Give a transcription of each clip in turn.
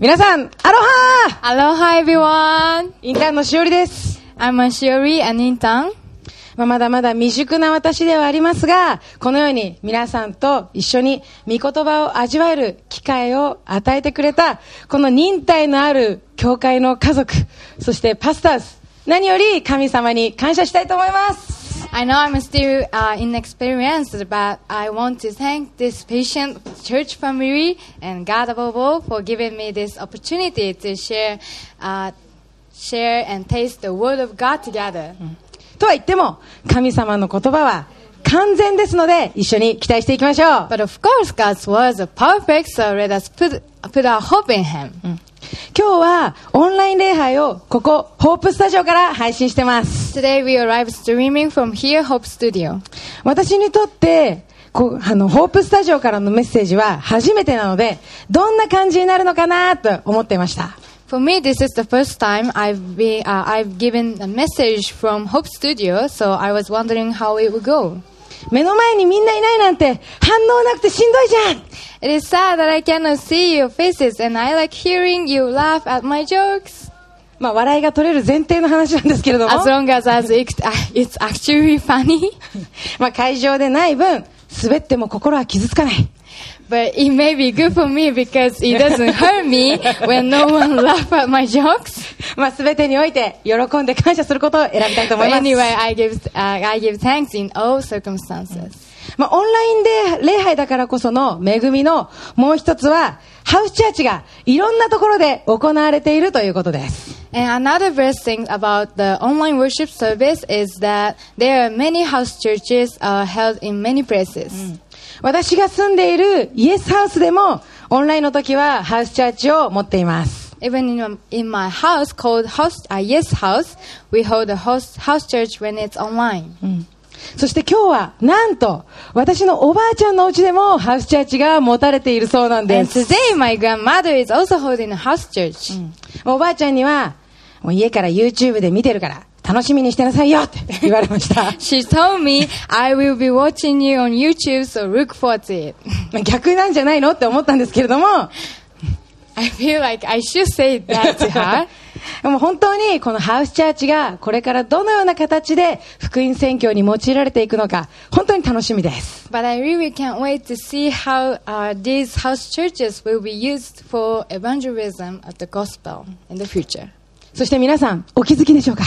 皆さん、アロハ Aloha everyone! インターンのしおりです。I'm Shiori, an intern. まあ、まだまだ未熟な私ではありますが、このように皆さんと一緒に御言葉を味わえる機会を与えてくれた、この忍耐のある教会の家族、そしてパスターズ、何より神様に感謝したいと思います。I know I'm still uh, inexperienced, but I want to thank this patient church family and God above all for giving me this opportunity to share, uh, share and taste the Word of God together. とは言っても、神様の言葉は完全ですので、一緒に期待していきましょう。 But of course, God's words are perfect, so let us put, put our hope in Him. 今日はオンライン礼拝をここ、ホープスタジオから配信してます。Today we arrive streaming from here, Hope Studio. 私にとって、こうあの、ホープスタジオからのメッセージは初めてなので、どんな感じになるのかなと思っていました。For me, this is the first time I've been, uh, I've given a message from Hope Studio, so I was wondering how it would go. 目の前にみんないないなんて反応なくてしんどいじゃん It is sad that I cannot see your faces, and I like hearing you laugh at my jokes. まあ、笑いが取れる前提の話なんですけれども、As long as, as it, uh, it's actually funny, まあ、会場でない分、滑っても心は傷つかない。But it may be good for me because it doesn't hurt me when no one laugh at my jokes. まあ、すべてにおいて喜んで感謝することを選びたいと思います。anyway, I give, uh, I give thanks in all circumstances. まあ、オンラインで礼拝だからこその恵みのもう一つは、ハウスチャーチがいろんなところで行われているということです。And another best thing about the online worship service is that there are many house churches uh, held in many places. 私が住んでいるイエスハウスでも、オンラインの時はハウスチャーチを持っています。Even in, my house called house, uh, Yes House, we hold a house, house church when it's online. そして今日は、なんと、私のおばあちゃんのお家でもハウスチャーチが持たれているそうなんで And す。today my grandmother is also holding a house church. おばあちゃんには、もう家から YouTube で見てるから、楽しみにしてなさいよって言われました。She told me, I will be watching you on YouTube, so look forward to it. まあ逆なんじゃないのって思ったんですけれども、I feel like I should say that to her. もう本当にこのハウスチャーチがこれからどのような形で福音宣教に用いられていくのか、本当に楽しみです。But I really can't wait to see how uh, these house churches will be used for evangelism of the gospel in the future. そして皆さん、お気づきでしょうか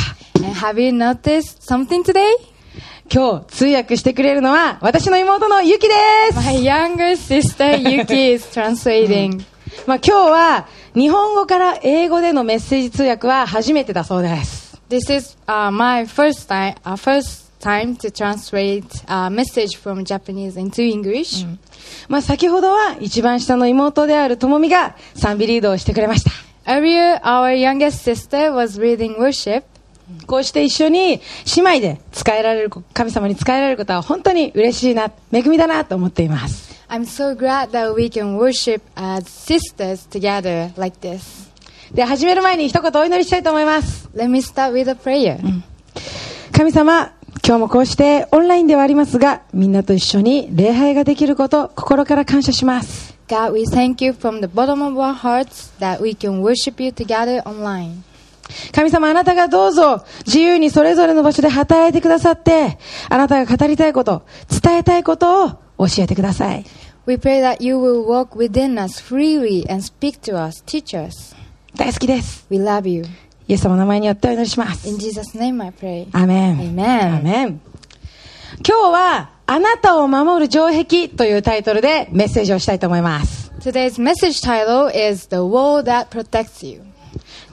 have you noticed something today? 今日通訳してくれるのは私の妹のゆきです。My younger sister Yuki is translating. まあ今日は日本語から英語でのメッセージ通訳は初めてだそうです。This is uh, my first time, uh, first time to translate a message from Japanese into English. まあ先ほどは一番下の妹であるともみが賛美リードをしてくれました。Earlier, our youngest sister was leading worship. こうして一緒に姉妹で使えられる、神様に使えられることは本当に嬉しいな、恵みだなと思っています。I'm so glad that we can worship as sisters together like this. で、始める前に一言お祈りしたいと思います。Let me start with a prayer. 神様、今日もこうしてオンラインではありますが、みんなと一緒に礼拝ができること、心から感謝します。God, we thank you from the bottom of our hearts that we can worship you together online. 神様、あなたがどうぞ自由にそれぞれの場所で働いてくださって、あなたが語りたいこと、伝えたいことを教えてください。We pray that you will walk within us freely and speak to us, teach us. 大好きです。We love you. イエス様の名前によってお祈りします。In Jesus' name I pray. アメン。Amen アメン。今日は、あなたを守る城壁というタイトルでメッセージをしたいと思います。Today's message title is The Wall That Protects You.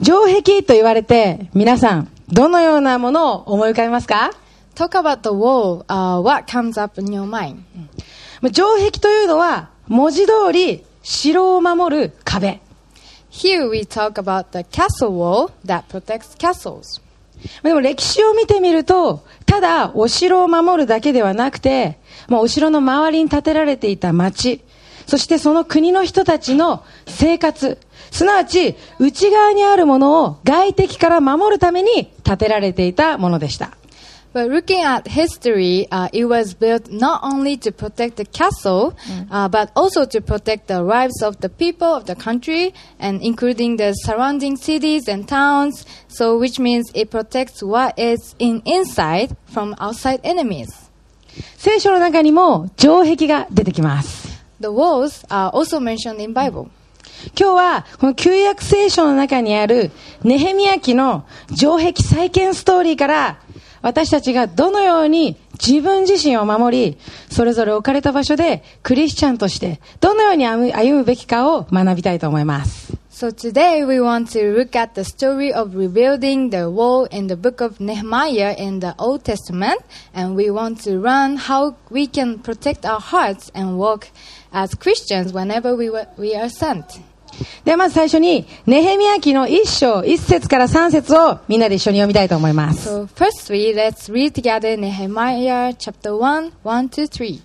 城壁と言われて、皆さん、どのようなものを思い浮かべますか Talk about the wall. Uh, what comes up in your mind? まあ城壁というのは、文字通り、城を守る壁。Here we talk about the castle wall that protects castles. でも歴史を見てみると、ただお城を守るだけではなくて、まあ、お城の周りに建てられていた町、そしてその国の人たちの生活、すなわち内側にあるものを外敵から守るために建てられていたものでした。But looking at history, uh, it was built not only to protect the castle, uh, but also to protect the lives of the people of the country, and including the surrounding cities and towns. So, which means it protects what is in inside from outside enemies. 聖書の中にも城壁が出てきます。 The walls are also mentioned in Bible. 今日はこの旧約聖書の中にあるネヘミヤ記の城壁再建ストーリーから 私たちがどのように自分自身を守り、それぞれ置かれた場所でクリスチャンとしてどのように歩むべきかを学びたいと思います。So today we want to look at the story of rebuilding the wall in the book of Nehemiah in the Old Testament, and we want to learn how we can protect our hearts and walk as Christians whenever we, were, we are sent. ではまず最初に、ネヘミヤ記の1章1節から3節をみんなで一緒に読みたいと思います。So firstly, let's read together Nehemiah chapter 1, 1 to 3.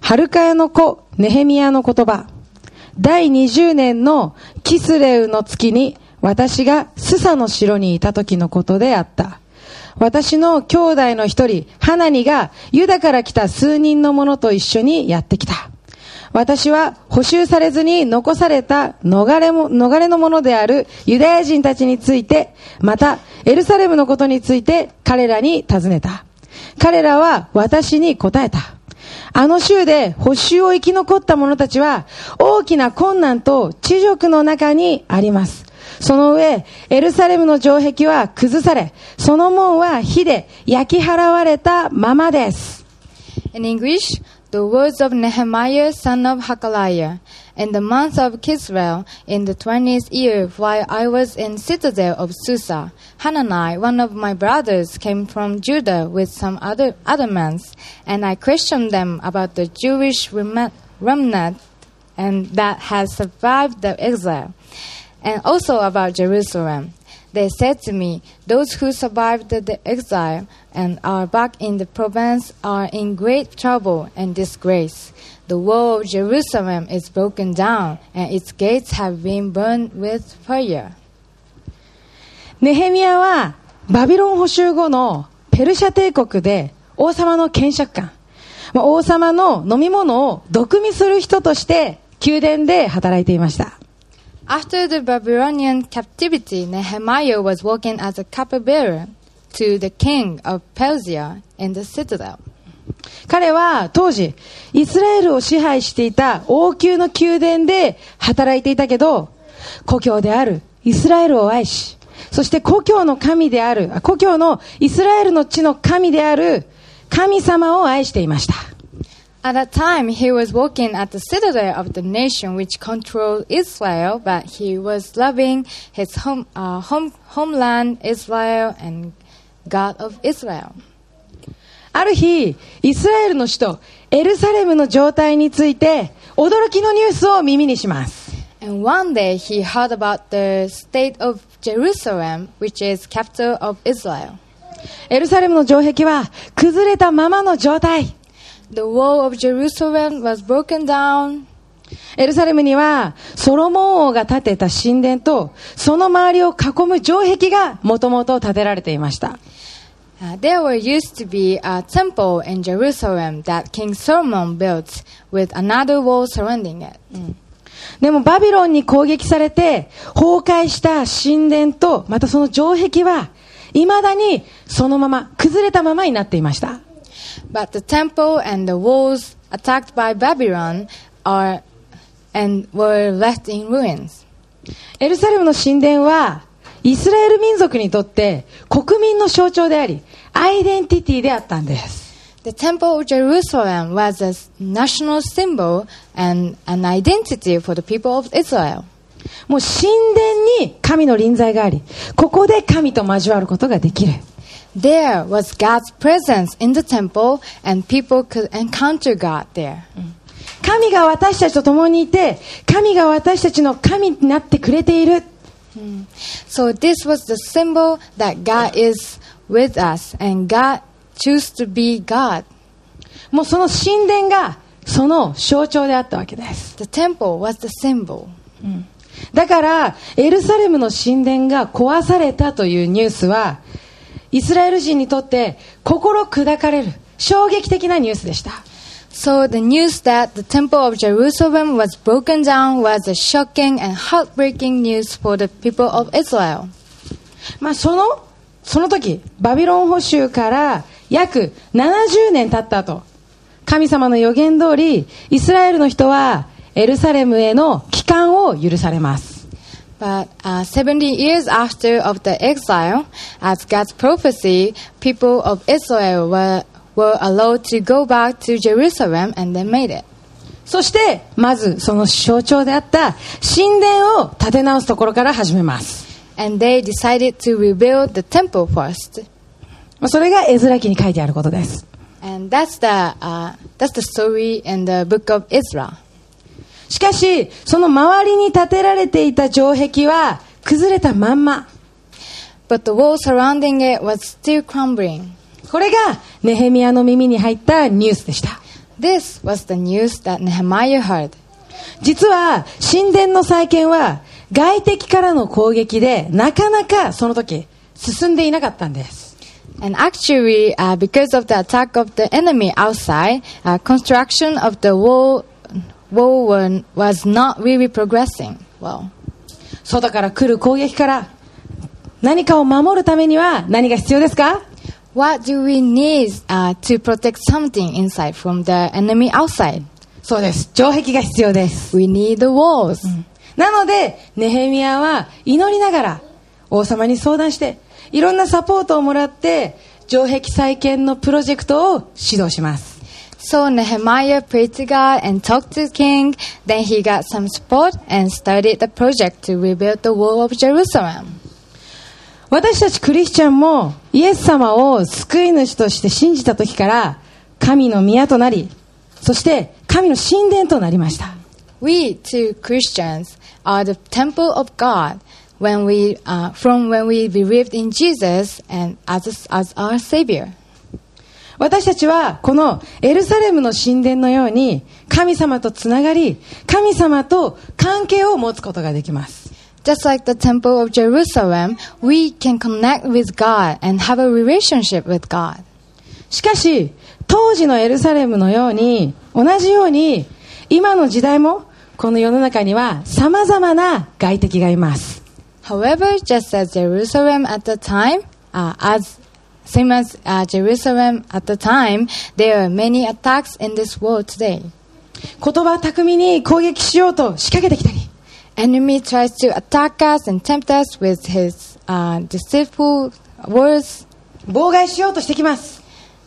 ハルカヤの子、ネヘミヤの言葉。第20年のキスレウの月に、私がスサの城にいた時のことであった。私の兄弟の一人、ハナニが、ユダから来た数人の者と一緒にやってきた。私は補修されずに残された逃れも、逃れの者であるユダヤ人たちについて、またエルサレムのことについて彼らに尋ねた。彼らは私に答えた。あの州で補修を生き残った者たちは大きな困難と地辱の中にあります。その上、エルサレムの城壁は崩され、その門は火で焼き払われたままです。In English, the words of Nehemiah son of Hakaliah. In the month of Kislev, in the twentieth year, while I was in citadel of Susa, Hanani, one of my brothers, came from Judah with some other men, and I questioned them about the Jewish remnant and that has survived the exile, and also about Jerusalem. They said to me, Those who survived the, exile and are back in the province are in great trouble and disgrace. The wall of Jerusalem is broken down, and its gates have been burned with fire. ネヘミヤはバビロン捕囚後のペルシャ帝国で王様の検釈官、王様の飲み物を毒味する人として宮殿で働いていました。After the Babylonian captivity, Nehemiah was working as a cupbearer to the king of Persia in the citadel. 彼は当時、イスラエルを支配していた王宮の宮殿で働いていたけど、故郷であるイスラエルを愛し、そして故郷の神である、故郷のイスラエルの地の神である神様を愛していました。At that time, he was working at the citadel of the nation which controlled Israel, but he was loving his home, uh, home, homeland, Israel, and God of Israel. ある日、イスラエルの首都エルサレムの状態について驚きのニュースを耳にします。 And one day he heard about the state of Jerusalem, which is capital of Israel. エルサレムの城壁は崩れたままの状態。 エルサレムにはソロモン王が建てた神殿とその周りを囲む城壁がもともと建てられていました。でもバビロンに攻撃されて崩壊した神殿とまたその城壁はいまだにそのまま崩れたままになっていました。But the temple and the walls attacked by Babylon are and were left in ruins. エルサレムの神殿はイスラエル民族にとって国民の象徴でありアイデンティティであったんです The temple of Jerusalem was a national symbol and an identity for the people of Israel. もう神殿に神の臨在がありここで神と交わることができる There was God's presence in the temple and people could encounter God there. 神が私たちと共にいて神が私たちの神になってくれている So this was the symbol that God is with us and God choose to be God. もうその神殿がその象徴であったわけです The temple was the symbol. だからエルサレムの神殿が壊されたというニュースはイスラエル人にとって心砕かれる衝撃的なニュースでした。So the news that the temple of Jerusalem was broken down was a shocking and heartbreaking news for the people of Israel. まあ、その、その時、バビロン捕囚から約70年経った後、神様の予言通り、イスラエルの人はエルサレムへの帰還を許されます。But uh, 70 years after of the exile, as God's prophecy, people of Israel were, were allowed to go back to Jerusalem and they made it. そして、まずその象徴であった神殿を建て直すところから始めます。 And they decided to rebuild the temple first. まあそれが絵面記に書いてあることです。 And that's the, uh, that's the story in the book of Israel. しかし、その周りに建てられていた城壁は崩れたまんま。But the wall surrounding it was still crumbling. これがネヘミヤの耳に入ったニュースでした。This was the news that Nehemiah heard. 実は神殿の再建は外敵からの攻撃でなかなかその時進んでいなかったんです。And actually, uh, because of the attack of the enemy outside, uh, construction of the wall, were, was not really progressing well. 外から来る攻撃から何かを守るためには何が必要ですか What do we need uh, to protect something inside from the enemy outside? そうです。城壁が必要です。We need the walls. なので、ネヘミヤは祈りながら王様に相談して、いろんなサポートをもらって、城壁再建のプロジェクトを指導します。So Nehemiah prayed to God and talked to the king. Then he got some support and started the project to rebuild the wall of Jerusalem. 私たちクリスチャンもイエス様を救い主として信じた時から神の宮となり、そして神の神殿となりました。 We too Christians are the temple of God when we uh, from when we believed in Jesus and as as our Savior. 私たちはこのエルサレムの神殿のように神様とつながり、神様と関係を持つことができます。Just like the temple of Jerusalem, we can connect with God and have a relationship with God. しかし、当時のエルサレムのように、同じように、今の時代も、この世の中には様々な外敵がいます。However, just as Jerusalem at the time, uh, as same as uh, Jerusalem at the time, there are many attacks in this world today. 言葉巧みに攻撃しようと仕掛けてきたり、Enemy tries to attack us and tempt us with his uh, deceitful words. 妨害しようとしてきます。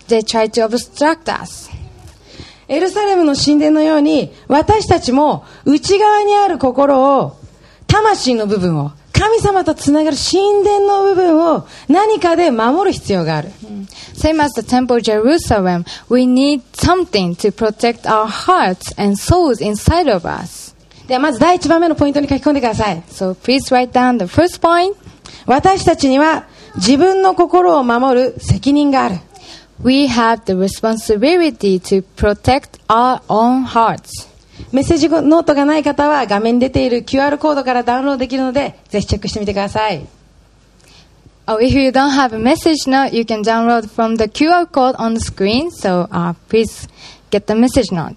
They try to obstruct us. エルサレムの神殿のように、私たちも内側にある心を、魂の部分を、神様とつながる神殿の部分を何かで守る必要がある。 Same as the temple of Jerusalem, we need something to protect our hearts and souls inside of us. ではまず第一番目のポイントに書き込んでください。 So please write down the first point. 私たちには自分の心を守る責任がある。 We have the responsibility to protect our own hearts. メッセージノートがない方は画面に出ている QR コードからダウンロードできるので、ぜひチェックしてみてください。Oh, if you don't have a message note, you can download from the QR code on the screen. So uh, please get the message note.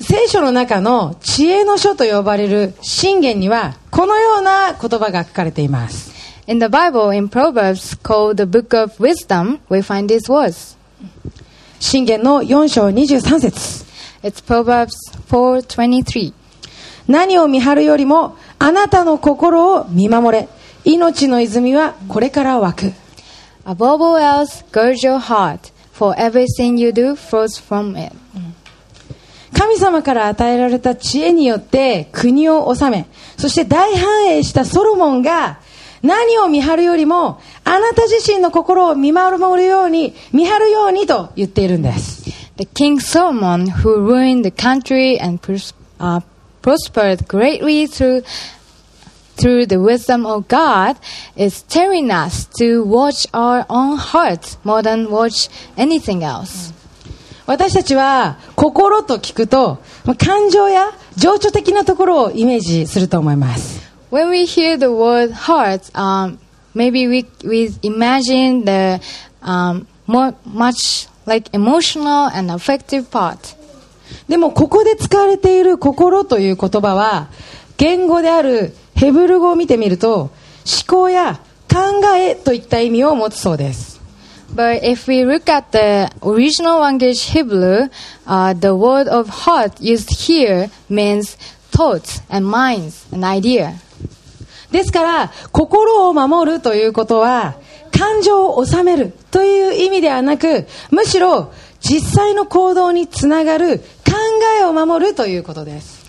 聖書の中の知恵の書と呼ばれる信玄には、このような言葉が書かれています。In the Bible, in Proverbs, called the Book of Wisdom, we find these words. 信玄の4章23節 It's Proverbs 4:23. 何を見張るよりも、あなたの心を見守れ。命の泉はこれから湧く。Above all else, guard your heart, for everything you do flows from it. 神様から与えられた知恵によって国を治め、そして大繁栄したソロモンが何を見張るよりもあなた自身の心を見守るように、見張るようにと言っているんです。The King Solomon, who ruined the country and pros- uh, prospered greatly through through the wisdom of God, is telling us to watch our own hearts more than watch anything else. 私たちは心と聞くとまあ感情や情緒的なところをイメージすると思います。 When we hear the word heart, um, maybe we, we imagine the um, more, much like emotional and affective part. でもここで使われている心という言葉は言語であるヘブル語を見てみると思考や考えといった意味を持つそうです But if we look at the original language Hebrew, uh, the word of heart used here means thoughts and minds, an idea. ですから心を守るということは感情を収めるという意味ではなくむしろ実際の行動につながる考えを守るということです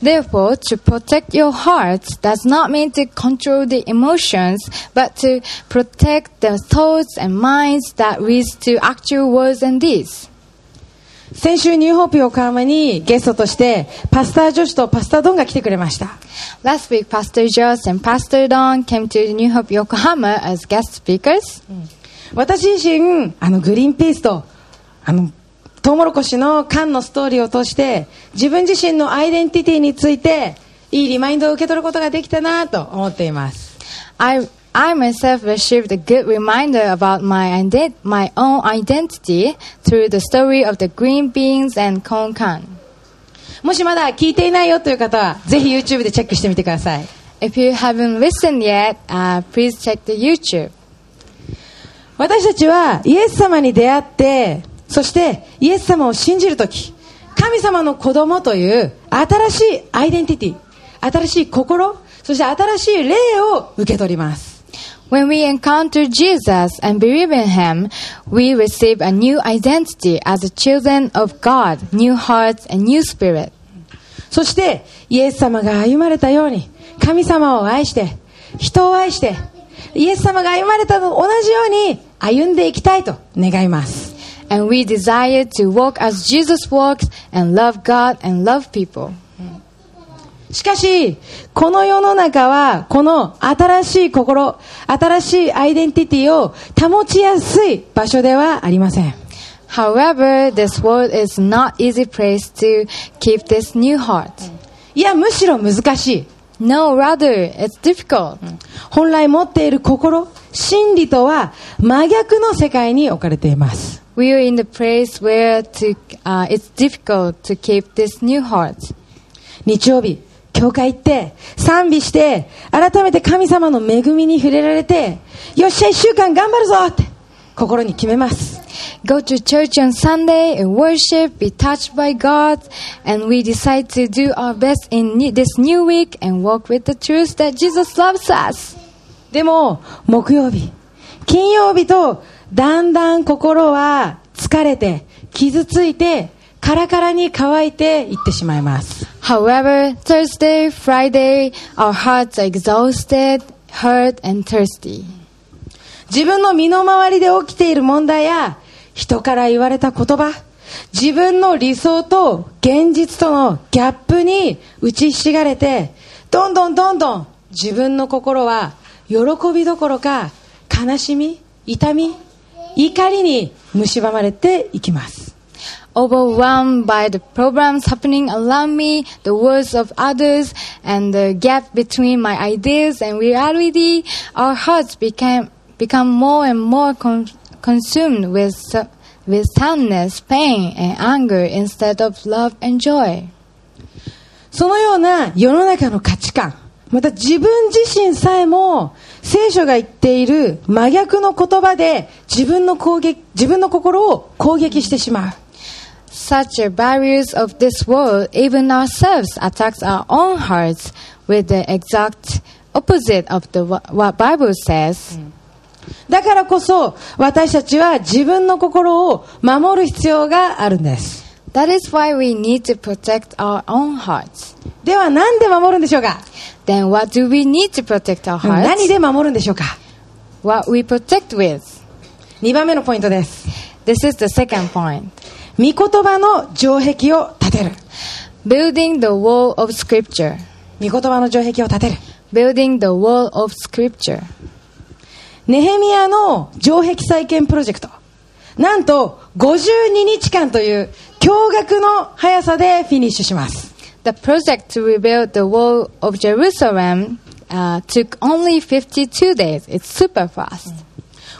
Therefore, to protect your heart does not mean to control the emotions, but to protect the thoughts and minds that leads to actual words and deeds. 先週ニューホープ横浜にゲストとしてパスター女子とパスタードンが来てくれました。Last week, Pastor Joss and Pastor Don came to New Hope Yokohama as guest speakers. 私自身あのグリーンピースとあのトウモロコシの缶のストーリーを通して自分自身のアイデンティティについていいリマインドを受け取ることができたなと思っています。I, I myself received a good reminder about my, ident- my own identity through the story of the green beans and corn can. もしまだ聞いていないよという方はぜひ YouTube でチェックしてみてください If you haven't listened yet, uh, please check the YouTube. 私たちはイエス様に出会ってそしてイエス様を信じるとき神様の子供という新しいアイデンティティ新しい心そして新しい霊を受け取ります When we encounter Jesus and believe in Him, we receive a new identity as the children of God, new hearts and new spirit. そしてイエス様が歩まれたように神様を愛して人を愛してイエス様が歩まれたのと同じように歩んでいきたいと願います And we desire to walk as Jesus walks and love God and love people. しかしこの世の中はこの新しい心新しいアイデンティティを保ちやすい場所ではありません However, this world is not easy place to keep this new heart. いやむしろ難しい No, rather, it's difficult. 本来持っている心真理とは真逆の世界に置かれています We are in the place where to, uh, it's difficult to keep this new heart. 日曜日教会行って賛美して改めて神様の恵みに触れられてよっしゃ一週間頑張るぞって心に決めます Go to church on Sunday and worship, be touched by God, and we decide to do our best in this new week and walk with the truth that Jesus loves us. でも木曜日金曜日とだんだん心は疲れて傷ついてカラカラに乾いていってしまいます However, Thursday, Friday, our hearts are exhausted, hurt, and thirsty. 自分の身の回りで起きている問題や人から言われた言葉自分の理想と現実とのギャップに打ちひしがれてどんどんどんどん自分の心は喜びどころか悲しみ痛み怒りに蝕まれていきます Overwhelmed by the problems happening around me, the words of others, and the gap between my ideas and reality, our hearts became, become more and more con- consumed with, with sadness, pain, and anger instead of love and joy. そのような世の中の価値観また自分自身さえも聖書が言っている真逆の言葉で自分の攻撃自分の心を攻撃してしまう Such a barriers of this world, even ourselves attacks our own hearts with the exact opposite of the wha- what Bible says. だからこそ私たちは自分の心を守る必要があるんです That is why we need to protect our own hearts. では何で守るんでしょうか Then what do we need to protect our 何 hearts? で守るんでしょうか What we protect with. 2番目のポイントです This is the second point. 御言葉の城壁を建てる Building the wall of scripture. 御言葉の城壁を建てる Building the wall of scripture. ネヘミヤの城壁再建プロジェクトなんと52日間という驚愕の速さでフィニッシュします The project to rebuild the wall of Jerusalem uh, took only 52 days. It's super fast.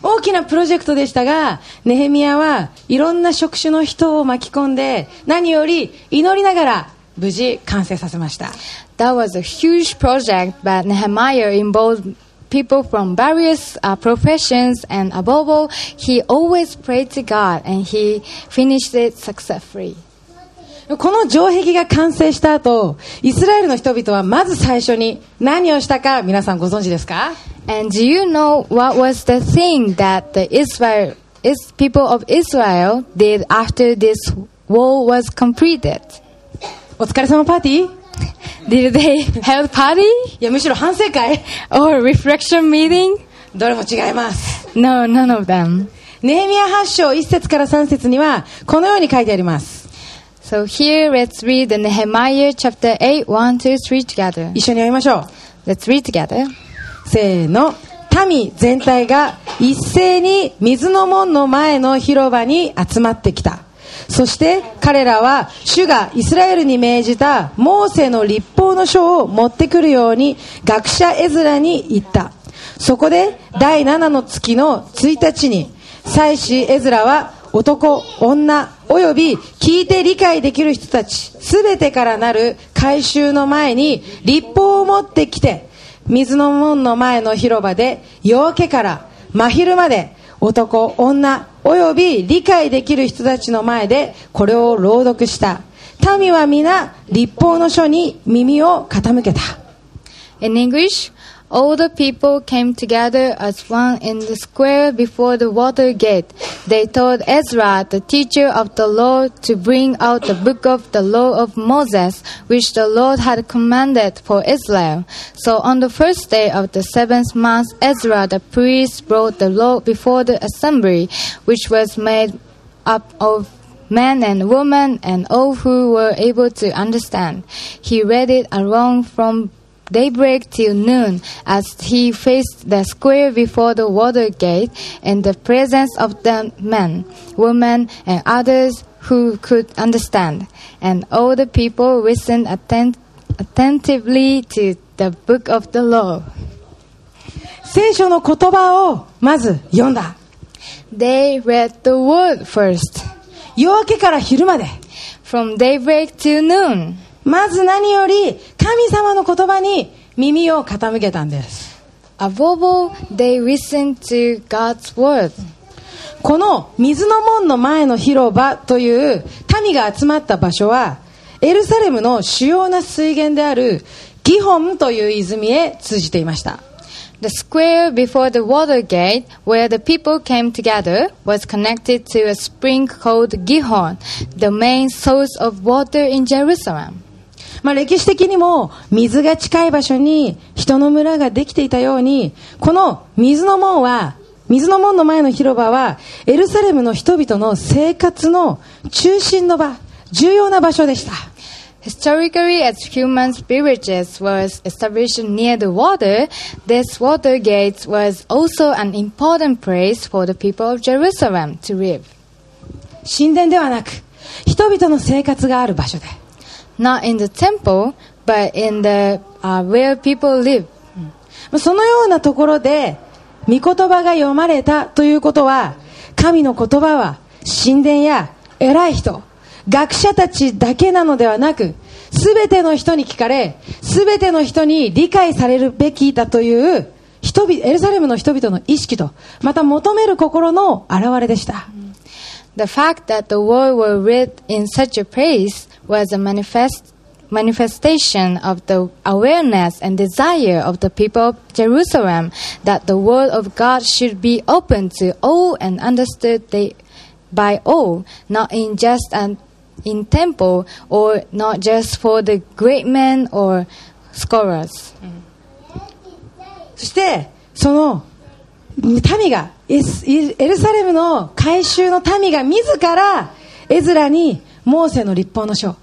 大きなプロジェクトでしたが、ネヘミヤはいろんな職種の人を巻き込んで、何より祈りながら無事完成させました。That was a huge project, but Nehemiah involved people from various uh, professions, and above all, he always prayed to God and he finished it successfully. この城壁が完成した後、イスラエルの人々はまず最初に何をしたか皆さんご存知ですか And do you know what was the thing that the Israel, is people of Israel did after this wall was completed? お疲れ様パーティー Did they have party いや、むしろ反省会 or reflection meeting? どれも違います。 No, none of them. ネヘミヤ8章1節から3節には、このように書いてあります。 So here let's read the Nehemiah chapter 8, 1, 2, 3 together. 一緒に読みましょう。 Let's read together. せーの。民全体が一斉に水の門の前の広場に集まってきた。そして彼らは主がイスラエルに命じたモーセの立法の書を持ってくるように学者エズラに言った。そこで第7の月の1日に祭司エズラは男、女、および聞いて理解できる人たちすべてからなる改宗の前に立法を持ってきて水の門の前の広場で夜明けから真昼まで男、女、および理解できる人たちの前でこれを朗読した。民は皆立法の書に耳を傾けた。In English, all the people came together as one in the square before the water gate. They told Ezra, the teacher of the law, to bring out the book of the law of Moses, which the Lord had commanded for Israel. So on the first day of the seventh month, Ezra the priest brought the law before the assembly, which was made up of men and women and all who were able to understand. He read it along from daybreak till noon as he faced the square before the water gate in the presence of the men, women, and others who could understand. And all the people listened attent- attentively to the book of the law. 聖書の言葉をまず読んだ。 They read the word first, 夜明けから昼まで。 from daybreak till noon. まず何より神様の言葉に耳を傾けたんです。Above all, they listened to God's word. この水の門の前の広場という民が集まった場所はエルサレムの主要な水源であるギホンという泉へ通じていました The square before the water gate, where the people came together, was connected to a spring called Gihon, the main source of water in Jerusalem. まあ、歴史的にも水が近い場所に人の村ができていたようにこの水の門は水の門の前の広場はエルサレムの人々の生活の中心の場重要な場所でした Historically, as human villages was established near the water, this water gate was also an important place for the people of Jerusalem to live. 神殿ではなく人々の生活がある場所で Not in the temple, but in the uh, where people live. そのようなところで御言葉が読まれたということは神の言葉は神殿や偉い人学者たちだけなのではなく全ての人に聞かれ全ての人に理解されるべきだという人々エルサレムの人々の意識とまた求める心の表れでした The fact that the word were read in such a place was a manifest, manifestation of the awareness and desire of the people of Jerusalem that the word of God should be open to all and understood they, by all, not in just an in temple or not just for the great men or scholars. そしてその民が エルサレムの改宗の民が自らエズラにモーセの立法の書、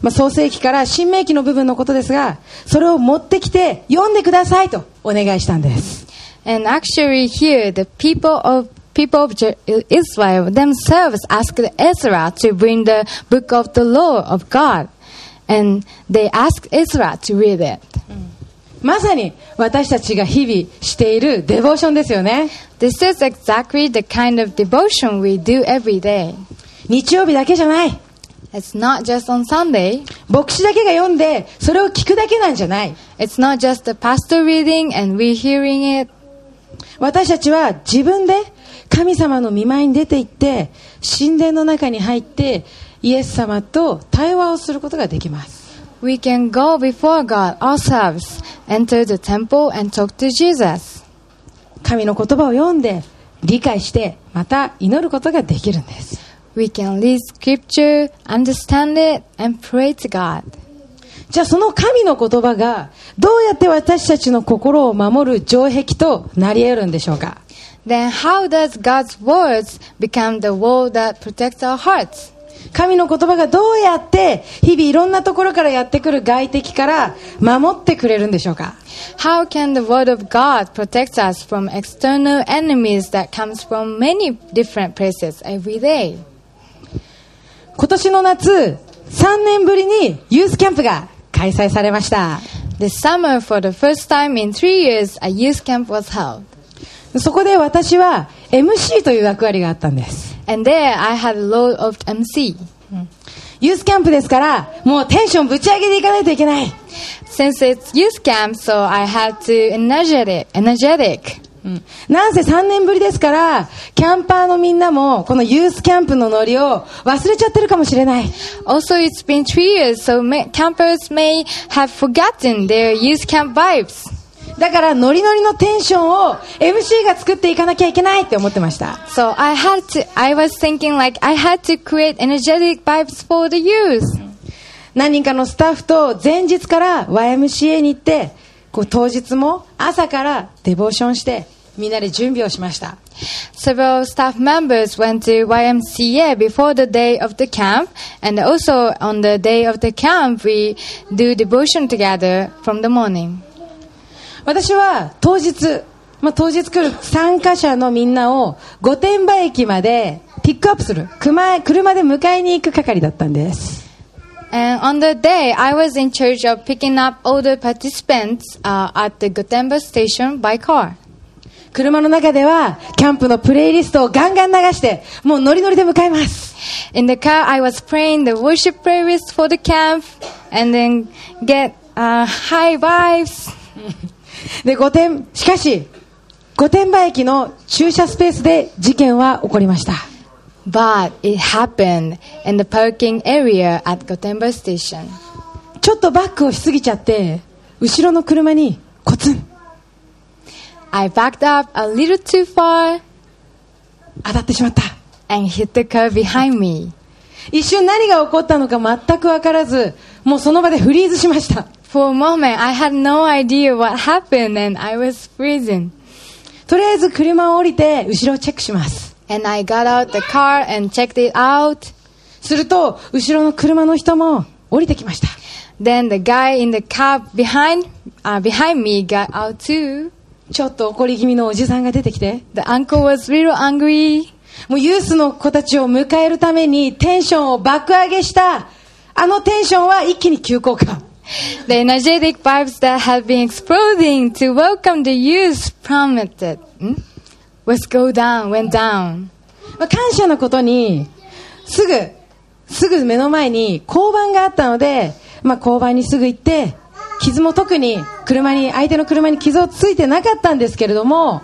まあ、創世記から新明記の部分のことですがそれを持ってきて読んでくださいとお願いしたんです And actually, here the people of people of Israel themselves asked Ezra to bring the book of the law of God, and they asked Ezra to read it. まさに私たちが日々しているデボーションですよね。This is exactly the kind of devotion we do every day. 日曜日だけじゃない。It's not just on Sunday. 牧師だけが読んで、それを聞くだけなんじゃない。It's not just the pastor reading and we hearing it. 私たちは自分で神様の見舞いに出て行って、神殿の中に入って、イエス様と対話をすることができます。We can go before God ourselves, enter the temple and talk to Jesus. 神の言葉を読んで、理解して、また祈ることができるんです。We can read scripture, understand it, and pray to God. じゃあその神の言葉が、どうやって私たちの心を守る城壁となり得るんでしょうか Then how does God's words become the wall that protects our hearts? 神の言葉がどうやって日々いろんなところからやってくる外敵から守ってくれるんでしょうか How can the word of God protect us from external enemies that comes from many different places every day? 今年の夏、3年ぶりにユースキャンプが開催されました。This summer, for the first time in three years, a youth camp was held. そこで私は MC という役割があったんです。And there I had a role of MC. ユースキャンプですから、もうテンションぶち上げていかないといけない。Since it's youth camp, so I had to energetic, energetic. うんなんせ3年ぶりですから、キャンパーのみんなも、このユースキャンプのノリを忘れちゃってるかもしれない。Also, it's been three years, so campers may have forgotten their youth camp vibes. だから、ノリノリのテンションを MC が作っていかなきゃいけないって思ってました。So I had to, I was thinking like I had to create energetic vibes for the youth. 何人かのスタッフと前日から YMCA に行って、こう当日も朝からデボーションして、みんなで準備をしました。Several staff members went to YMCA before the day of the camp, and also on the day of the camp, we do devotion together from the morning. 私は当日、まあ、当日来る参加者のみんなを御殿場駅までピックアップする。車車で迎えに行く係だったんです。And on the day, I was in charge of picking up all the participants uh, at the Gotemba station by car. 車の中ではキャンプのプレイリストをガンガン流して、もうノリノリで迎えます。In the car, I was praying the worship playlist for the camp, and then get uh, high vibes. で、御殿、しかし、御殿場駅の駐車スペースで事件は起こりました。But it happened in the parking area at Gotemba station. ちょっとバックをしすぎちゃって、後ろの車にコツン I backed up a little too far 当たってしまった。and hit the car behind me. 一瞬何が起こったのか全く分からず、もうその場でフリーズしました。For a moment, I had no idea what happened and I was freezing. とりあえず車を降りて後ろをチェックします。And I got out the car and checked it out. すると、後ろの車の人も降りてきました。Then the guy in the cab behind uh, behind me got out too. ちょっと怒り気味のおじさんが出てきて、The uncle was real angry. もうユースの子たちを迎えるためにテンションを爆上げした、あのテンションは一気に急降下。The energetic vibes that had been exploding to welcome the youth plummeted. Was go down, went down. まあ、感謝のことに、すぐ、すぐ目の前に交番があったので、まあ、交番にすぐ行って、傷も特に車に、相手の車に傷をついてなかったんですけれども、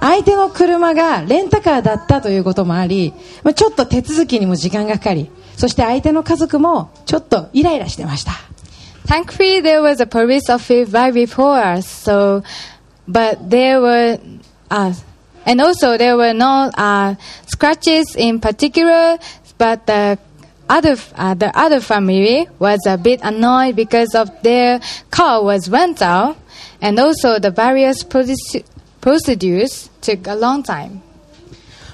相手の車がレンタカーだったということもあり、まあ、ちょっと手続きにも時間がかかり、そして相手の家族もちょっとイライラしてました。Thankfully, there was a police officer right before us. So, but there were, uh, and also there were no uh, scratches in particular. But the other, uh, the other family was a bit annoyed because of their car was rental, and also the various proce- procedures took a long time.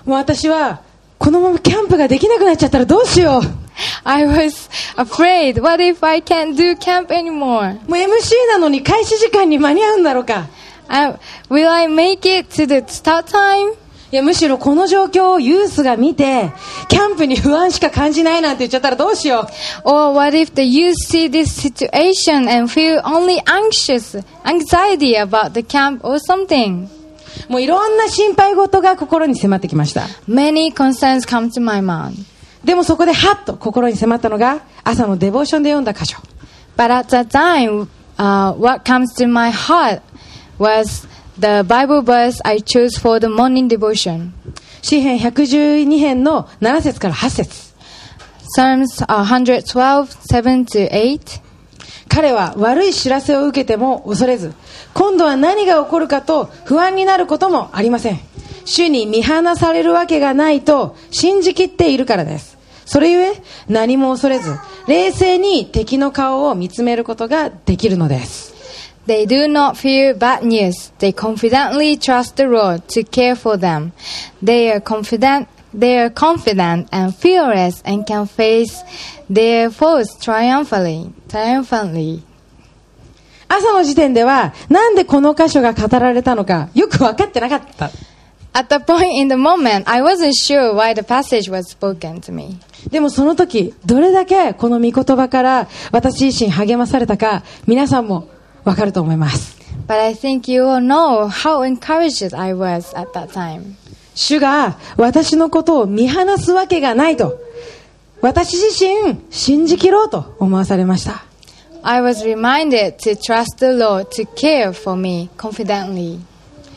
もう私は、このままキャンプができなくなっちゃったらどうしよう。 I was afraid. What if I can't do camp anymore? もう MC なのに開始時間に間に合うんだろうか。Uh, will I make it to the start time? いや、むしろこの状況をユースが見て、キャンプに不安しか感じないなんて言っちゃったらどうしよう。Or what if the youth see this situation and feel only anxious, anxiety about the camp or something? もういろんな心配事が心に迫ってきました。Many concerns come to my mind. でもそこでハッと心に迫ったのが、朝のデボーションで読んだ箇所。But at that time, uh, what comes to my heart was the Bible verse I chose for the morning devotion. 詩編112編の7節から8節 Psalms uh, 112, 7 to 8. 彼は悪い知らせを受けても恐れず、今度は何が起こるかと不安になることもありません。主に見放されるわけがないと信じきっているからです。それゆえ、何も恐れず、冷静に敵の顔を見つめることができるのです。They do not fear bad news. They confidently trust the Lord to care for them. They are confident, they are confident and fearless and can face their foes triumphantly. Triumphantly. 朝の時点では、なんでこの箇所が語られたのか、よく分かってなかった。At the point in the moment, I wasn't sure why the passage was spoken to me. でもその時、どれだけこの御言葉から私自身励まされたか、皆さんもわかると思います。But I think you all know how encouraged I was at that time. 主が私のことを見放すわけがないと、私自身信じきろうと思わされました。I was reminded to trust the Lord to care for me confidently.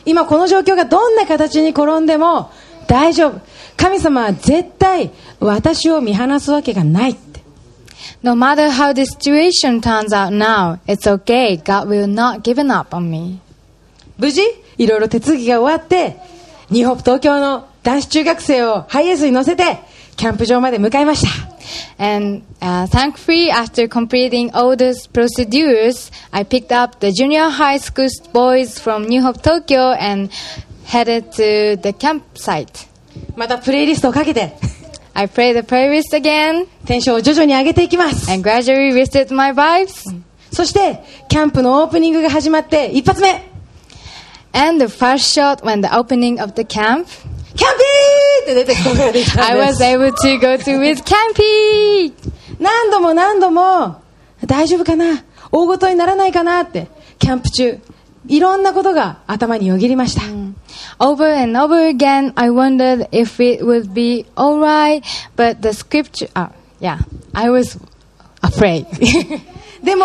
今この状況がどんな形に転んでも大丈夫。神様は絶対私を見放すわけがないって。No matter how the situation turns out now, it's okay. God will not give up on me. 無事、いろいろ手続きが終わって、日本東京の男子中学生をハイエースに乗せて、キャンプ場まで向かいました。 And uh, thankfully, after completing all those procedures, I picked up the junior high school boys from New Hope, Tokyo, and headed to the campsite. またプレイリストをかけて、 I played the playlist again テンションを徐々に上げていきます。 and gradually boosted my vibes. そして、キャンプのオープニングが始まって、一発目、 And the first shot when the opening of the camp, キャンピーって出てくることができた I んで was す。able to go to with campy. 何度も何度も、大丈夫かな大ごとにならないかなって、キャンプ中、いろんなことが頭によぎりました。Over and over again, I wondered if it would be alright, but the scripture, uh, yeah, I was afraid. でも、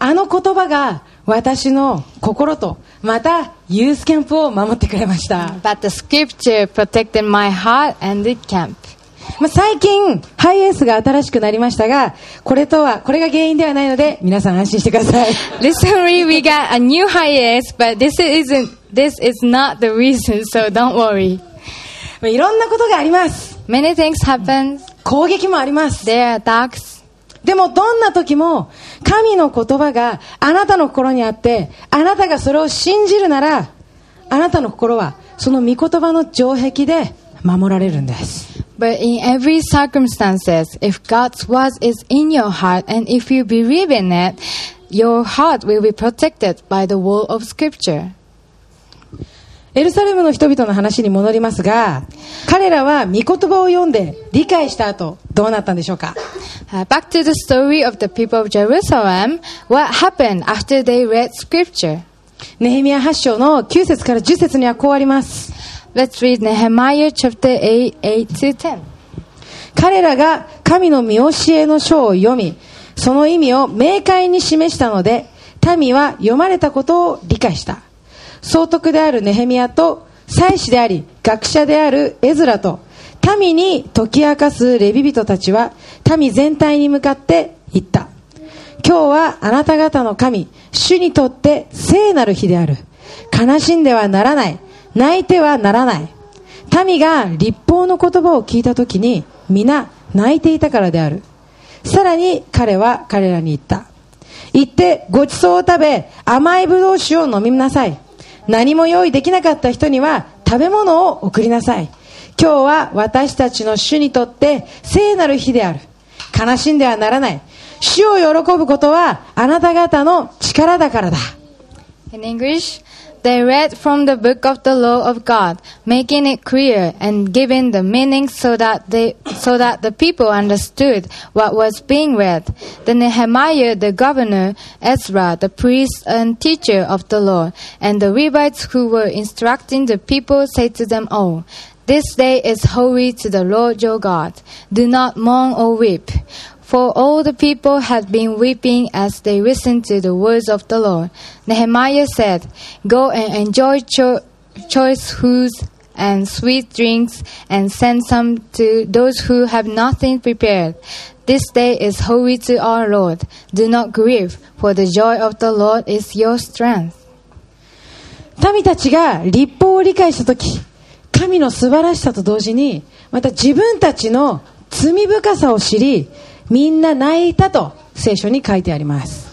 あの言葉が私の心と、またユースキャンプを守ってくれました。最近ハイエースが新しくなりましたがこれとはこれが原因ではないので皆さん安心してください。まあいろんなことがあります。攻撃もあります。でもどんな時も神の言葉があなたの心にあってあなたがそれを信じるならあなたの心はその御言葉の城壁で守られるんです But in every circumstances, if God's word is in your heart and if you believe in it, your heart will be protected by the wall of scripture. エルサレムの人々の話に戻りますが彼らは御言葉を読んで理解した後どうなったんでしょうか？Uh, back to the story of the people of Jerusalem. What happened after they read scripture? ネヘミヤ8章の9節から10節にはこうあります Let's read Nehemiah chapter 8, 8 to 10. 彼らが神の見教えの書を読み、その意味を明快に示したので、民は読まれたことを理解した。総督であるネヘミヤと、祭司であり、学者であるエズラと、民に解き明かすレビ人たちは、民全体に向かって言った。今日はあなた方の神、主にとって聖なる日である。悲しんではならない。泣いてはならない。民が立法の言葉を聞いたときに皆泣いていたからである。さらに彼は彼らに言った。行ってごちそうを食べ甘いぶどう酒を飲みなさい。何も用意できなかった人には食べ物を送りなさい。今日は私たちの主にとって聖なる日である。悲しんではならない。主を喜ぶことはあなた方の力だからだ。In English, they read from the book of the law of God, making it clear and giving the meaning so that they so that the people understood what was being read. Then Nehemiah, the governor, Ezra, the priest and teacher of the law, and the Levites who were instructing the people said to them all, This day is holy to the Lord your God. Do not mourn or weep. For all the people had been weeping as they listened to the words of the Lord. Nehemiah said, Go and enjoy cho- choice foods and sweet drinks, and send some to those who have nothing prepared. This day is holy to our Lord. Do not grieve, for the joy of the Lord is your strength. 民たちが立法を理解したとき、神の素晴らしさと同時に、また自分たちの罪深さを知り、 みんな泣いたと聖書に書いてあります。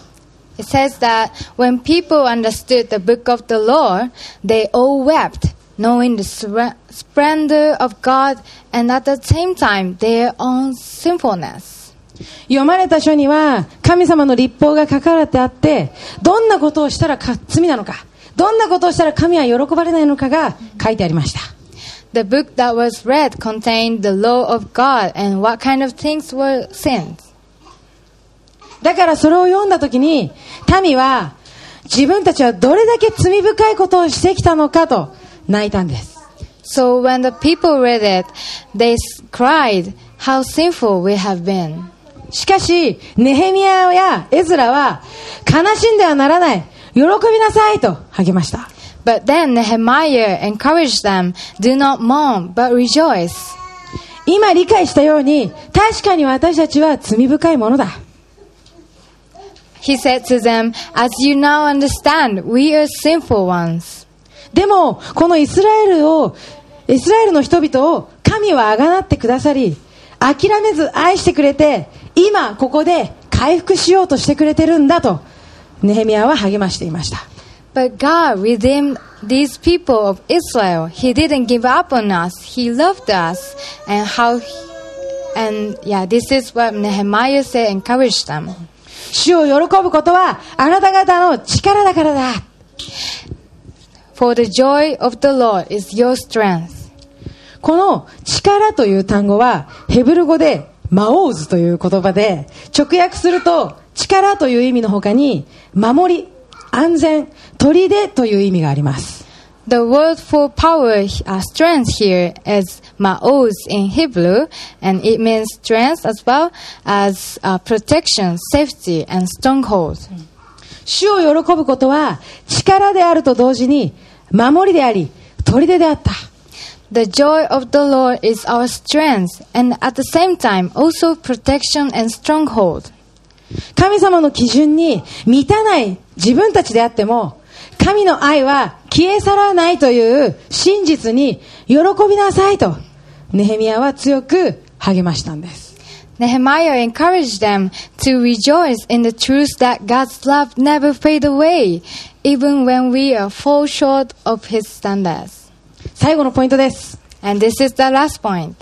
It says that when people understood the book of the law, they all wept, knowing the splendor of God and at the same time their own sinfulness. 読まれた書には神様の立法が書かれてあって、どんなことをしたらか罪なのか、どんなことをしたら神は喜ばれないのかが書いてありました。The book that was read contained the law of God and what kind of things were sins. だからそれを読んだ時に、民は自分たちはどれだけ罪深いことをしてきたのかと泣いたんです。So when the people read it, they cried, How sinful we have been. しかし、ネヘミヤやエズラは、悲しんではならない、喜びなさいと励ました。But then Nehemiah encouraged them, Do not mourn, but rejoice. 今理解したように、確かに私たちは罪深いものだ。He said to them, As you now understand, we are sinful ones. でも、このイスラエルを、イスラエルの人々を神はあがなってくださり、諦めず愛してくれて、今ここで回復しようとしてくれてるんだと、ネヘミヤは励ましていました。But God redeemed these people of Israel. He didn't give up on us. He loved us. And how, he- and yeah, this is what Nehemiah said, encouraged them. 主を喜ぶことはあなた方の力だからだ。For the joy of the Lord is your strength. この力という単語はヘブル語でマオーズという言葉で直訳すると力という意味の他に守り、安全、砦という意味があります。 The word for power, uh, strength here is ma'oz in Hebrew, and it means strength as well as uh, protection, safety, and stronghold. 主を喜ぶことは力であると同時に守りであり砦であった。 The joy of the Lord is our strength, and at the same time also protection and stronghold. 神様の基準に満たない自分たちであっても神の愛は消え去らないという真実に喜びなさいとネヘミヤは強く励ましたんです。Nehemiah encouraged them to rejoice in the truth that God's love never fades away, even when we are fall short of His standards. 最後のポイントです。And this is the last point.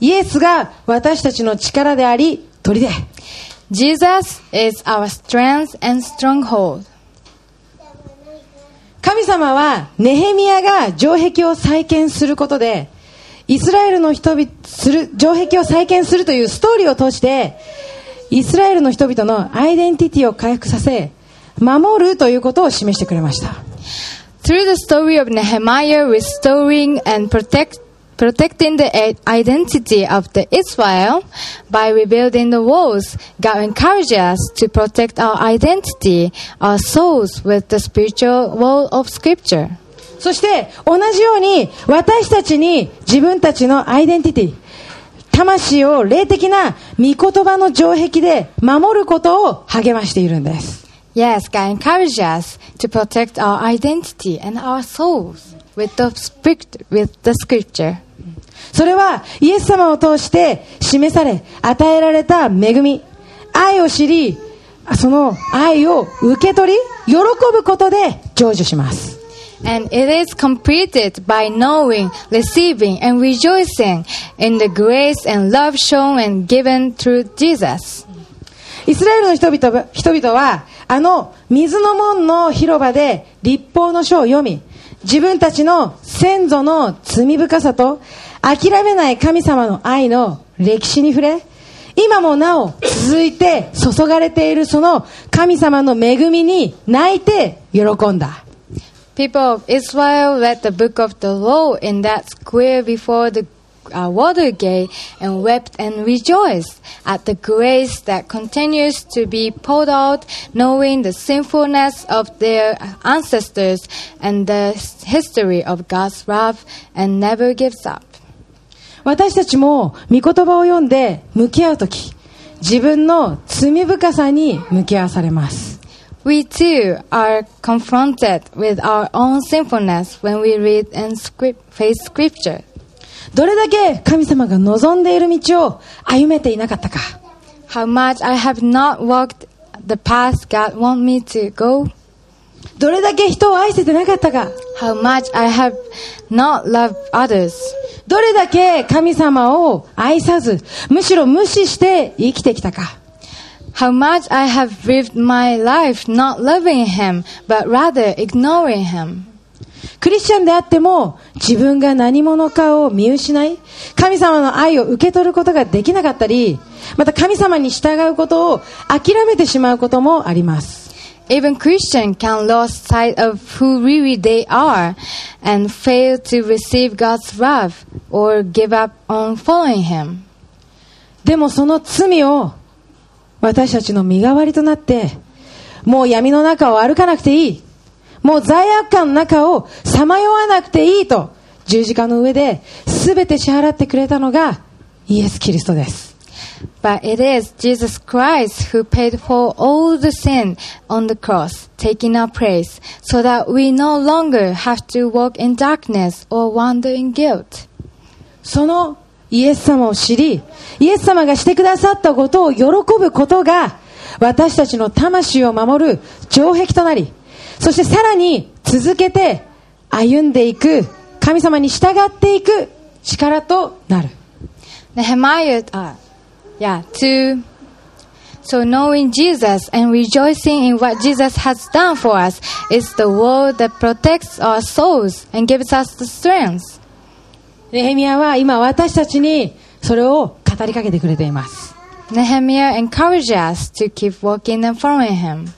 イエスが私たちの力であり、砦。Jesus is our strength and stronghold. 神様はネヘミヤが城壁を再建することで、イスラエルの人々、する、城壁を再建するというストーリーを通して、イスラエルの人々のアイデンティティを回復させ、守るということを示してくれました。Through the story of Nehemiah restoring and protect, protecting the identity of the Israel by rebuilding the walls, God encourages us to protect our identity, our souls with the spiritual wall of Scripture. そして、同じように、私たちに自分たちのアイデンティティ、魂を霊的な御言葉の城壁で守ることを励ましているんです。Yes, God encourages us to protect our identity and our souls with the, with the Scripture. それはイエス様を通して示され、与えられた恵み、愛を知り、その愛を受け取り、喜ぶことで成就します。And it is completed by knowing, receiving, and rejoicing in the grace and love shown and given through Jesus. イスラエルの人々は人々は、あの水の門の広場で立法の書を読み、自分たちの先祖の罪深さと諦めない神様の愛の歴史に触れ、今もなお続いて注がれているその神様の恵みに泣いて喜んだ。 People of Israel read the book of the law in that square before the uh, water gate and wept and rejoiced at the grace that continues to be poured out, knowing the sinfulness of their ancestors and the history of God's wrath, and never gives up. 私たちも御言葉を読んで向き合うとき、自分の罪深さに向き合わされます。We too are confronted with our own sinfulness when we read and script, face scripture. どれだけ神様が望んでいる道を歩めていなかったか。How much I have not walked the path God wants me to go. どれだけ人を愛せてなかったか。How much I have not love others. どれだけ神様を愛さず、むしろ無視して生きてきたか。How much I have lived my life not loving Him, but rather ignoring Him. クリスチャンであっても自分が何者かを見失い、神様の愛を受け取ることができなかったり、また神様に従うことを諦めてしまうこともあります。Even Christians can lose sight of who really they are and fail to receive God's wrath or give up on following Him. でもその罪を私たちの身代わりとなって、もう闇の中を歩かなくていい。もう罪悪感の中をさまよわなくていいと十字架の上で全て支払ってくれたのがイエス・キリストです。But it is Jesus Christ who paid for all the sin on the cross, taking our place, so that we no longer have to walk in darkness or wander in guilt. そのイエス様を知り、イエス様がしてくださったことを喜ぶことが、私たちの魂を守る城壁となり、そしてさらに続けて歩んでいく、神様に従っていく力となる。Nehemiah, uh, yeah, to so knowing Jesus and rejoicing in what Jesus has done for us is the word that protects our souls and gives us the strength. ネヘミヤは今私たちにそれを語りかけてくれています。Nehemiah encourages us to keep walking and following him.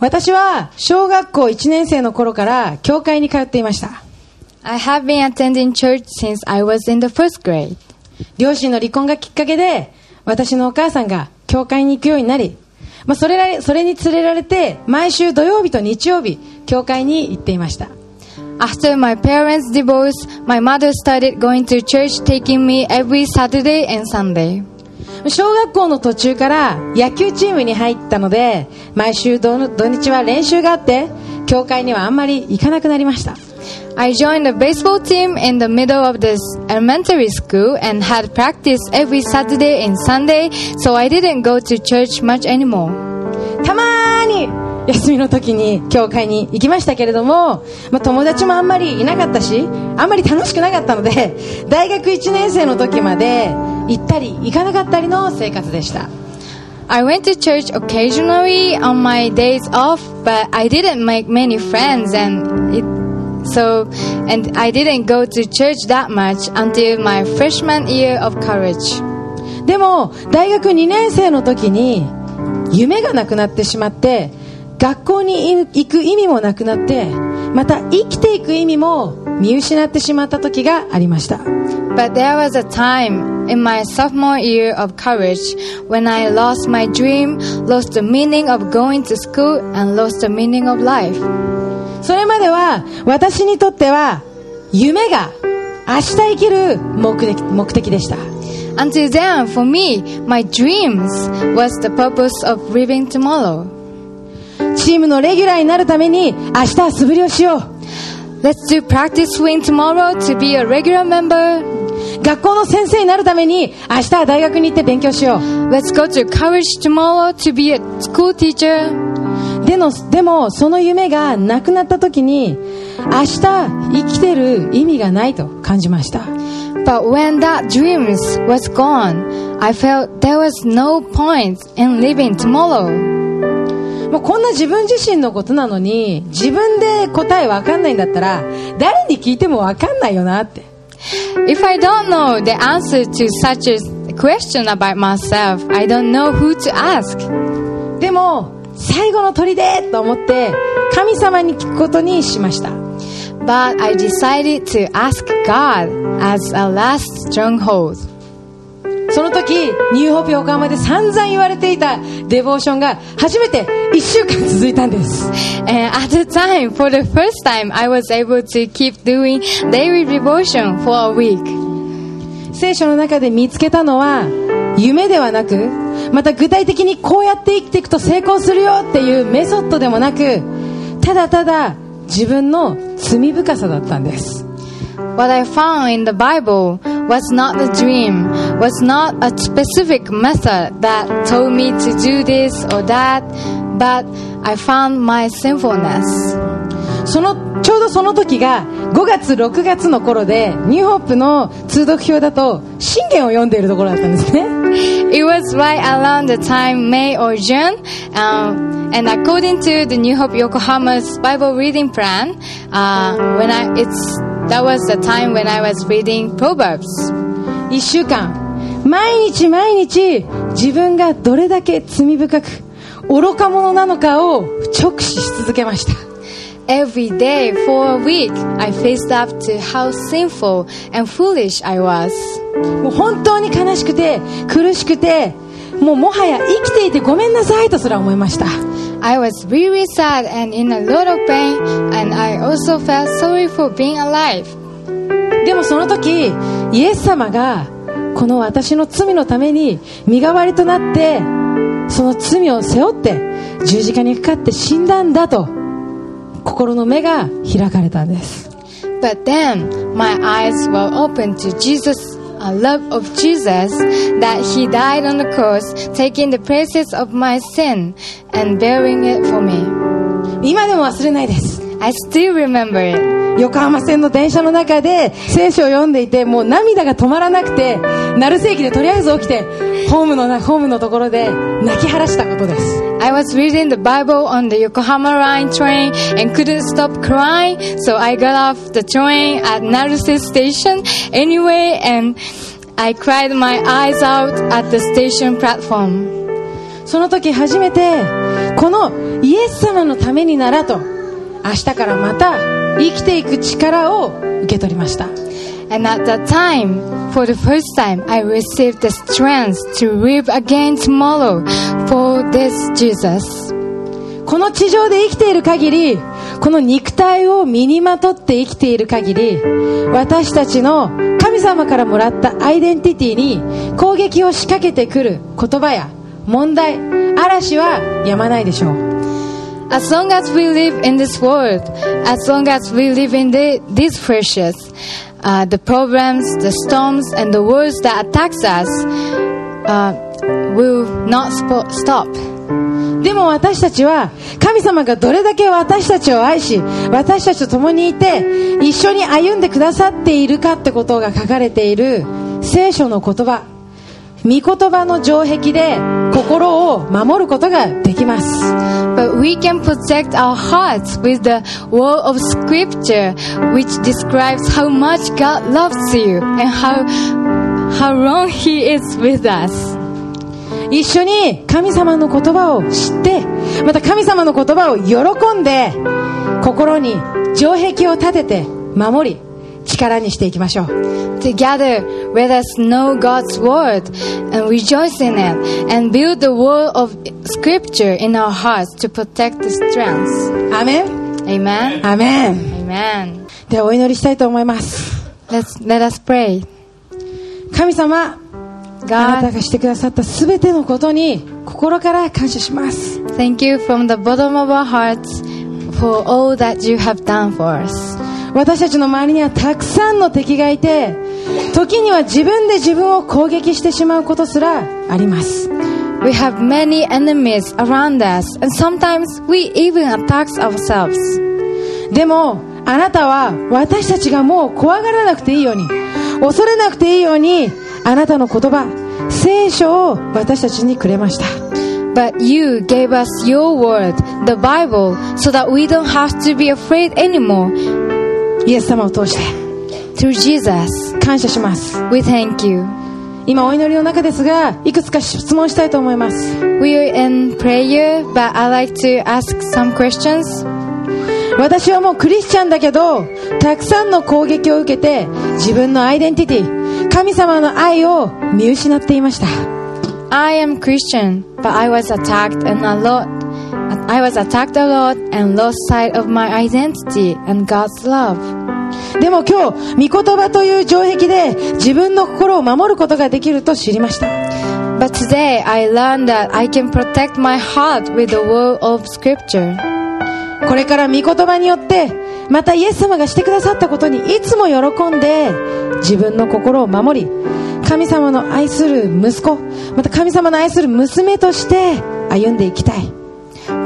私は小学校1年生の頃から教会に通っていました。I have been attending church since I was in the first grade. 両親の離婚がきっかけで、私のお母さんが教会に行くようになり、まあ、それらそれに連れられて、毎週土曜日と日曜日、教会に行っていました。After my parents' divorce, my mother started going to church, taking me every Saturday and Sunday. 小学校の途中から野球チームに入ったので、毎週土土日は練習があって、教会にはあんまり行かなくなりました。I joined the baseball team in the middle of this elementary school and had practice every Saturday and Sunday, so I didn't go to church much anymore. たまーに休みの時に教会に行きましたけれども、まあ、友達もあんまりいなかったしあんまり楽しくなかったので大学1年生の時まで行ったり行かなかったりの生活でした I went to church occasionally on my days off, but I didn't make many friends and it so and I didn't go to church that much until my freshman year of college. でも大学2年生の時に夢がなくなってしまって学校に行く意味もなくなってまた生きていく意味も見失ってしまった時がありました But there was a time in my sophomore year of college when I lost my dream, lost the meaning of going to school, and lost the meaning of life. それまでは私にとっては夢が明日生きる目的目的でした Until then, for me, my dreams was the purpose of living tomorrow. チームのレギュラーになるために明日は素振りをしよう Let's do practice swing tomorrow to be a regular member. 学校の先生になるために明日は大学に行って勉強しよう Let's go to college tomorrow to be a school teacher. でのでもその夢がなくなった時に明日生きてる意味がないと感じました But when that dream was gone, I felt there was no point in living tomorrow. もうこんな自分自身のことなのに自分で答えわかんないんだったら誰に聞いてもわかんないよなって If I don't know the answer to such a question about myself, I don't know who to ask. でも最後の砦と思って神様に聞くことにしました But I decided to ask God as a last stronghold. その時ニューホープ横浜で散々言われていたデボーションが初めて1週間続いたんです And at the time, for the first time, I was able to keep doing daily devotion for a week. 聖書の中で見つけたのは夢ではなくまた具体的にこうやって生きていくと成功するよっていうメソッドでもなくただただ自分の罪深さだったんです What I found in the Bible was not a dream, was not a specific method that told me to do this or that, but I found my sinfulness. そのちょうどその時が5月6月の頃でニューホープの通読表だと信玄を読んでいるところだったんですね It was right around the time May or June, um, and according to the New Hope Yokohama's Bible reading plan, uh, when I it's that was the time when I was reading Proverbs. 1週間毎日毎日自分がどれだけ罪深く愚か者なのかを直視し続けました Every day for a week, I faced up to how sinful and foolish I was. もう本当に悲しくて苦しくてもうもはや生きていてごめんなさいとすら思いました I was really sad and in a lot of pain, and I also felt sorry for being alive. でもその時イエス様がこの私の罪のために身代わりとなってその罪を背負って十字架にかかって死んだんだと心の目が開かれたんです But then my eyes were open to Jesus, a love of Jesus, that He died on the cross, taking the places of my sin and bearing it for me. 今でも忘れないです I still remember it. 横浜線の電車の中で聖書を読んでいてもう涙が止まらなくて鳴瀬駅でとりあえず起きてホームのなホームのところで泣き晴らしたことです I was reading the Bible on the Yokohama Line train and couldn't stop crying, so I got off the train at Naruse Station anyway and I cried my eyes out at the station platform. その時初めてこのイエス様のためにならと明日からまた生きていく力を受け取りました And at that time, for the first time, I received the strength to live again tomorrow for this Jesus. この地上で生きている限りこの肉体を身にまとって生きている限り私たちの神様からもらったアイデンティティに攻撃を仕掛けてくる言葉や問題嵐はやまないでしょう As long as we live in this world, as long as we live in the, these precious, uh, the problems, the storms, and the words that attacks us uh, will not stop. でも私たちは神様がどれだけ私たちを愛し私たちと共にいて一緒に歩んでくださっているかってことが書かれている聖書の言葉御言葉の城壁で心を守ることができます But we can protect our hearts with the word of scripture which describes how much God loves you and how how long he is with us. 一緒に神様の言葉を知ってまた神様の言葉を喜んで心に城壁を立てて守り力にしていきましょう Together, let us know God's word and rejoice in it and build the word of scripture in our hearts to protect the strength. アーメン Amen. アーメン Amen. ではお祈りしたいと思います Let's let us pray. 神様あなた God, がしてくださったすべてのことに心から感謝します thank you from the bottom of our hearts for all that you have done for us. 私たちの周りにはたくさんの敵がいて時には自分で自分を攻撃してしまうことすらあります We have many enemies around us, and sometimes we even attack ourselves. でもあなたは私たちがもう怖がらなくていいように恐れなくていいようにあなたの言葉聖書を私たちにくれました But you gave us your word, the Bible, so that we don't have to be afraid anymore. イエス様を通して Through Jesus, 感謝します we thank you. 今お祈りの中ですがいくつか質問したいと思います We are in prayer, but I'd like to ask some questions. 私はもうクリスチャンだけどたくさんの攻撃を受けて自分のアイデンティティ神様の愛を見失っていました I am Christian, but I was attacked and a lot. I was attacked a lot and lost sight of my identity and God's love. でも今日御言葉という城壁で自分の心を守ることができると知りました But today I learned that I can protect my heart with the word of Scripture. これから御言葉によってまたイエス様がしてくださったことにいつも喜んで自分の心を守り神様の愛する息子また神様の愛する娘として歩んでいきたい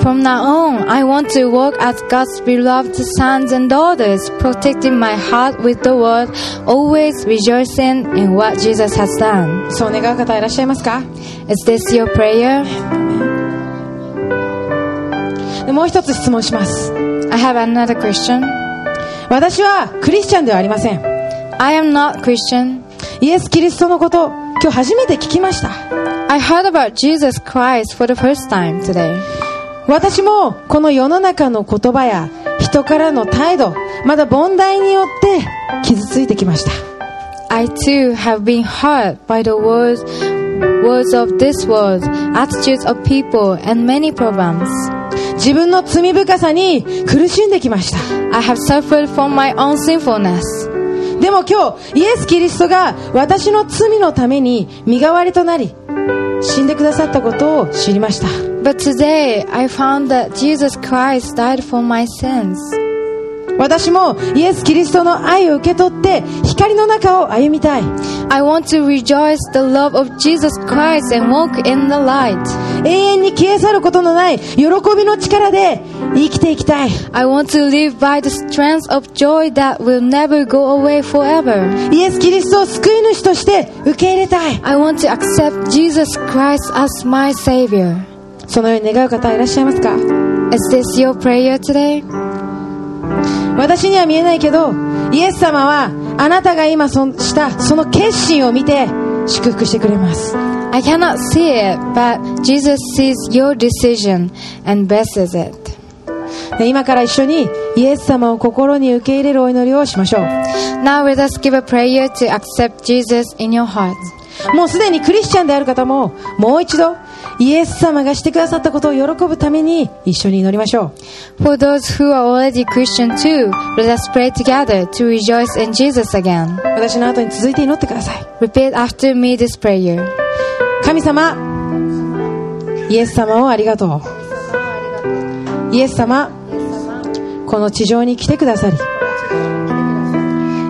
From now on, I want to walk as God's beloved sons and daughters, protecting my heart with the word, always rejoicing in what Jesus has done. そう願う方いらっしゃいますか Is this your prayer? でもう一つ質問します I have another question. 私はクリスチャンではありません I am not Christian. イエス・キリストのこと今日初めて聞きました I heard about Jesus Christ for the first time today. 私もこの世の中の言葉や人からの態度まだ問題によって傷ついてきました I too have been hurt by the words, words of this world, attitudes of people, and many problems. 自分の罪深さに苦しんできました I have suffered from my own sinfulness. でも今日イエス・キリストが私の罪のために身代わりとなり死んでくださったことを知りました But today I found that Jesus Christ died for my sins. 私もイエス・キリストの愛を受け取って光の中を歩みたい I want to rejoice the love of Jesus Christ and walk in the light. 永遠に消え去ることのない喜びの力で生きていきたい I want to live by the strength of joy that will never go away forever. イエス・キリストを救い主として受け入れたい I want to accept Jesus Christ as my Savior. そのように願う方いらっしゃいますか Is this your prayer today? 私には見えないけどイエス様はあなたが今そしたその決心を見て祝福してくれます I cannot see it, but Jesus sees your decision and blesses it. で今から一緒にイエス様を心に受け入れるお祈りをしましょう Now let us give a prayer to accept Jesus in your heart. もうすでにクリスチャンである方ももう一度イエス様がしてくださったことを喜ぶために一緒に祈りましょう For those who are already Christian too, let us pray together to rejoice in Jesus again. 私の後に続いて祈ってください Repeat after me this prayer. 神様イエス様をありがとうイエス様この地上に来てくださり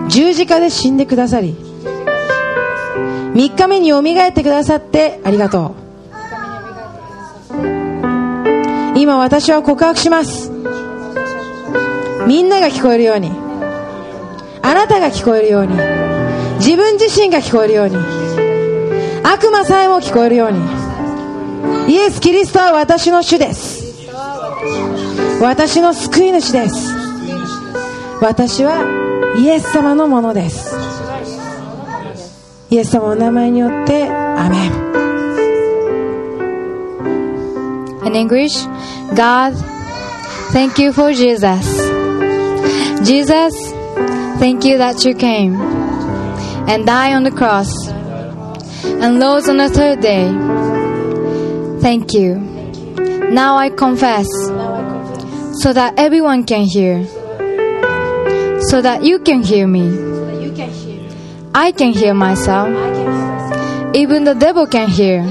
十字架で死んでくださり3日目によみがえってくださってありがとう。今私は告白します。みんなが聞こえるように。あなたが聞こえるように。自分自身が聞こえるように。悪魔さえも聞こえるように。イエス・キリストは私の主です。私の救い主です。私はイエス様のものです。イエス様の名前によってアメン In English, God, thank you for Jesus. Jesus, thank you that you came and died on the cross and rose on the third day. Thank you. Now I confess so that everyone can hear, so that you can hear me. I can hear myself. Even the devil can hear.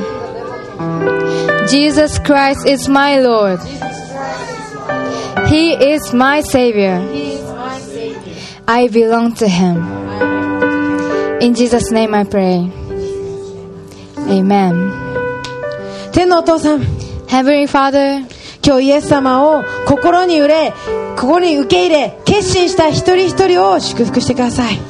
Jesus Christ is my Lord. He is my Savior. I belong to Him. In Jesus' name I pray. Amen. 天のお父さん Heavenly Father, 今日イエス様を心に憂れここに受け入れ決心した一人一人を祝福してください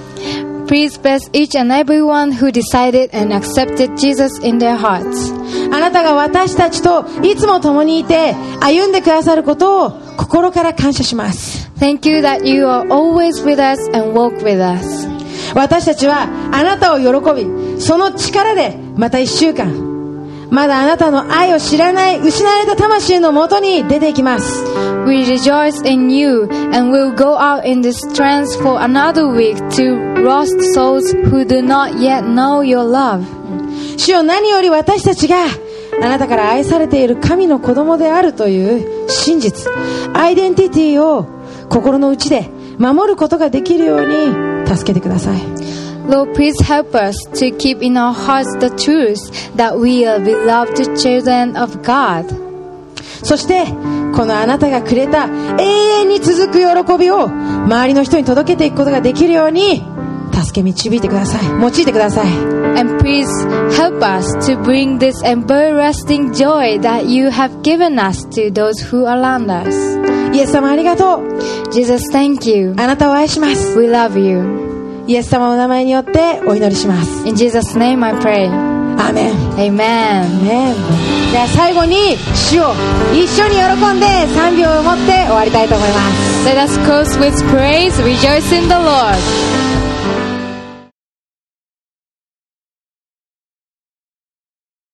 Please bless each and everyone who decided and accepted Jesus in their hearts. ああなたが私たちといつも共にいて歩んでくださることを心から感謝します Thank you that you are always with us and walk with us. 私たちはあなたを喜びその力でまた一週間まだあなたの愛を知らない失われた魂のもとに出ていきます。We rejoice in you and will go out in the strength for another week to lost souls who do not yet know your love. 主よ何より私たちがあなたから愛されている神の子供であるという真実。アイデンティティを心の内で守ることができるように助けてください Lord, please help us to keep in our hearts the truth that we are beloved children of God. そしてこのあなたがくれた永遠に続く喜びを周りの人に届けていくことができるように助け導いてください用いてください And please help us to bring this everlasting joy that you have given us to those who are around us. イエス様ありがとう Jesus, thank you. あなたを愛します We love you. イエス様の名前によってお祈りします In Jesus' name I pray. アーメン Amen. ねでは最後に主を一緒に喜んで3秒を持って終わりたいと思います Let us close with praise. Rejoice in the Lord.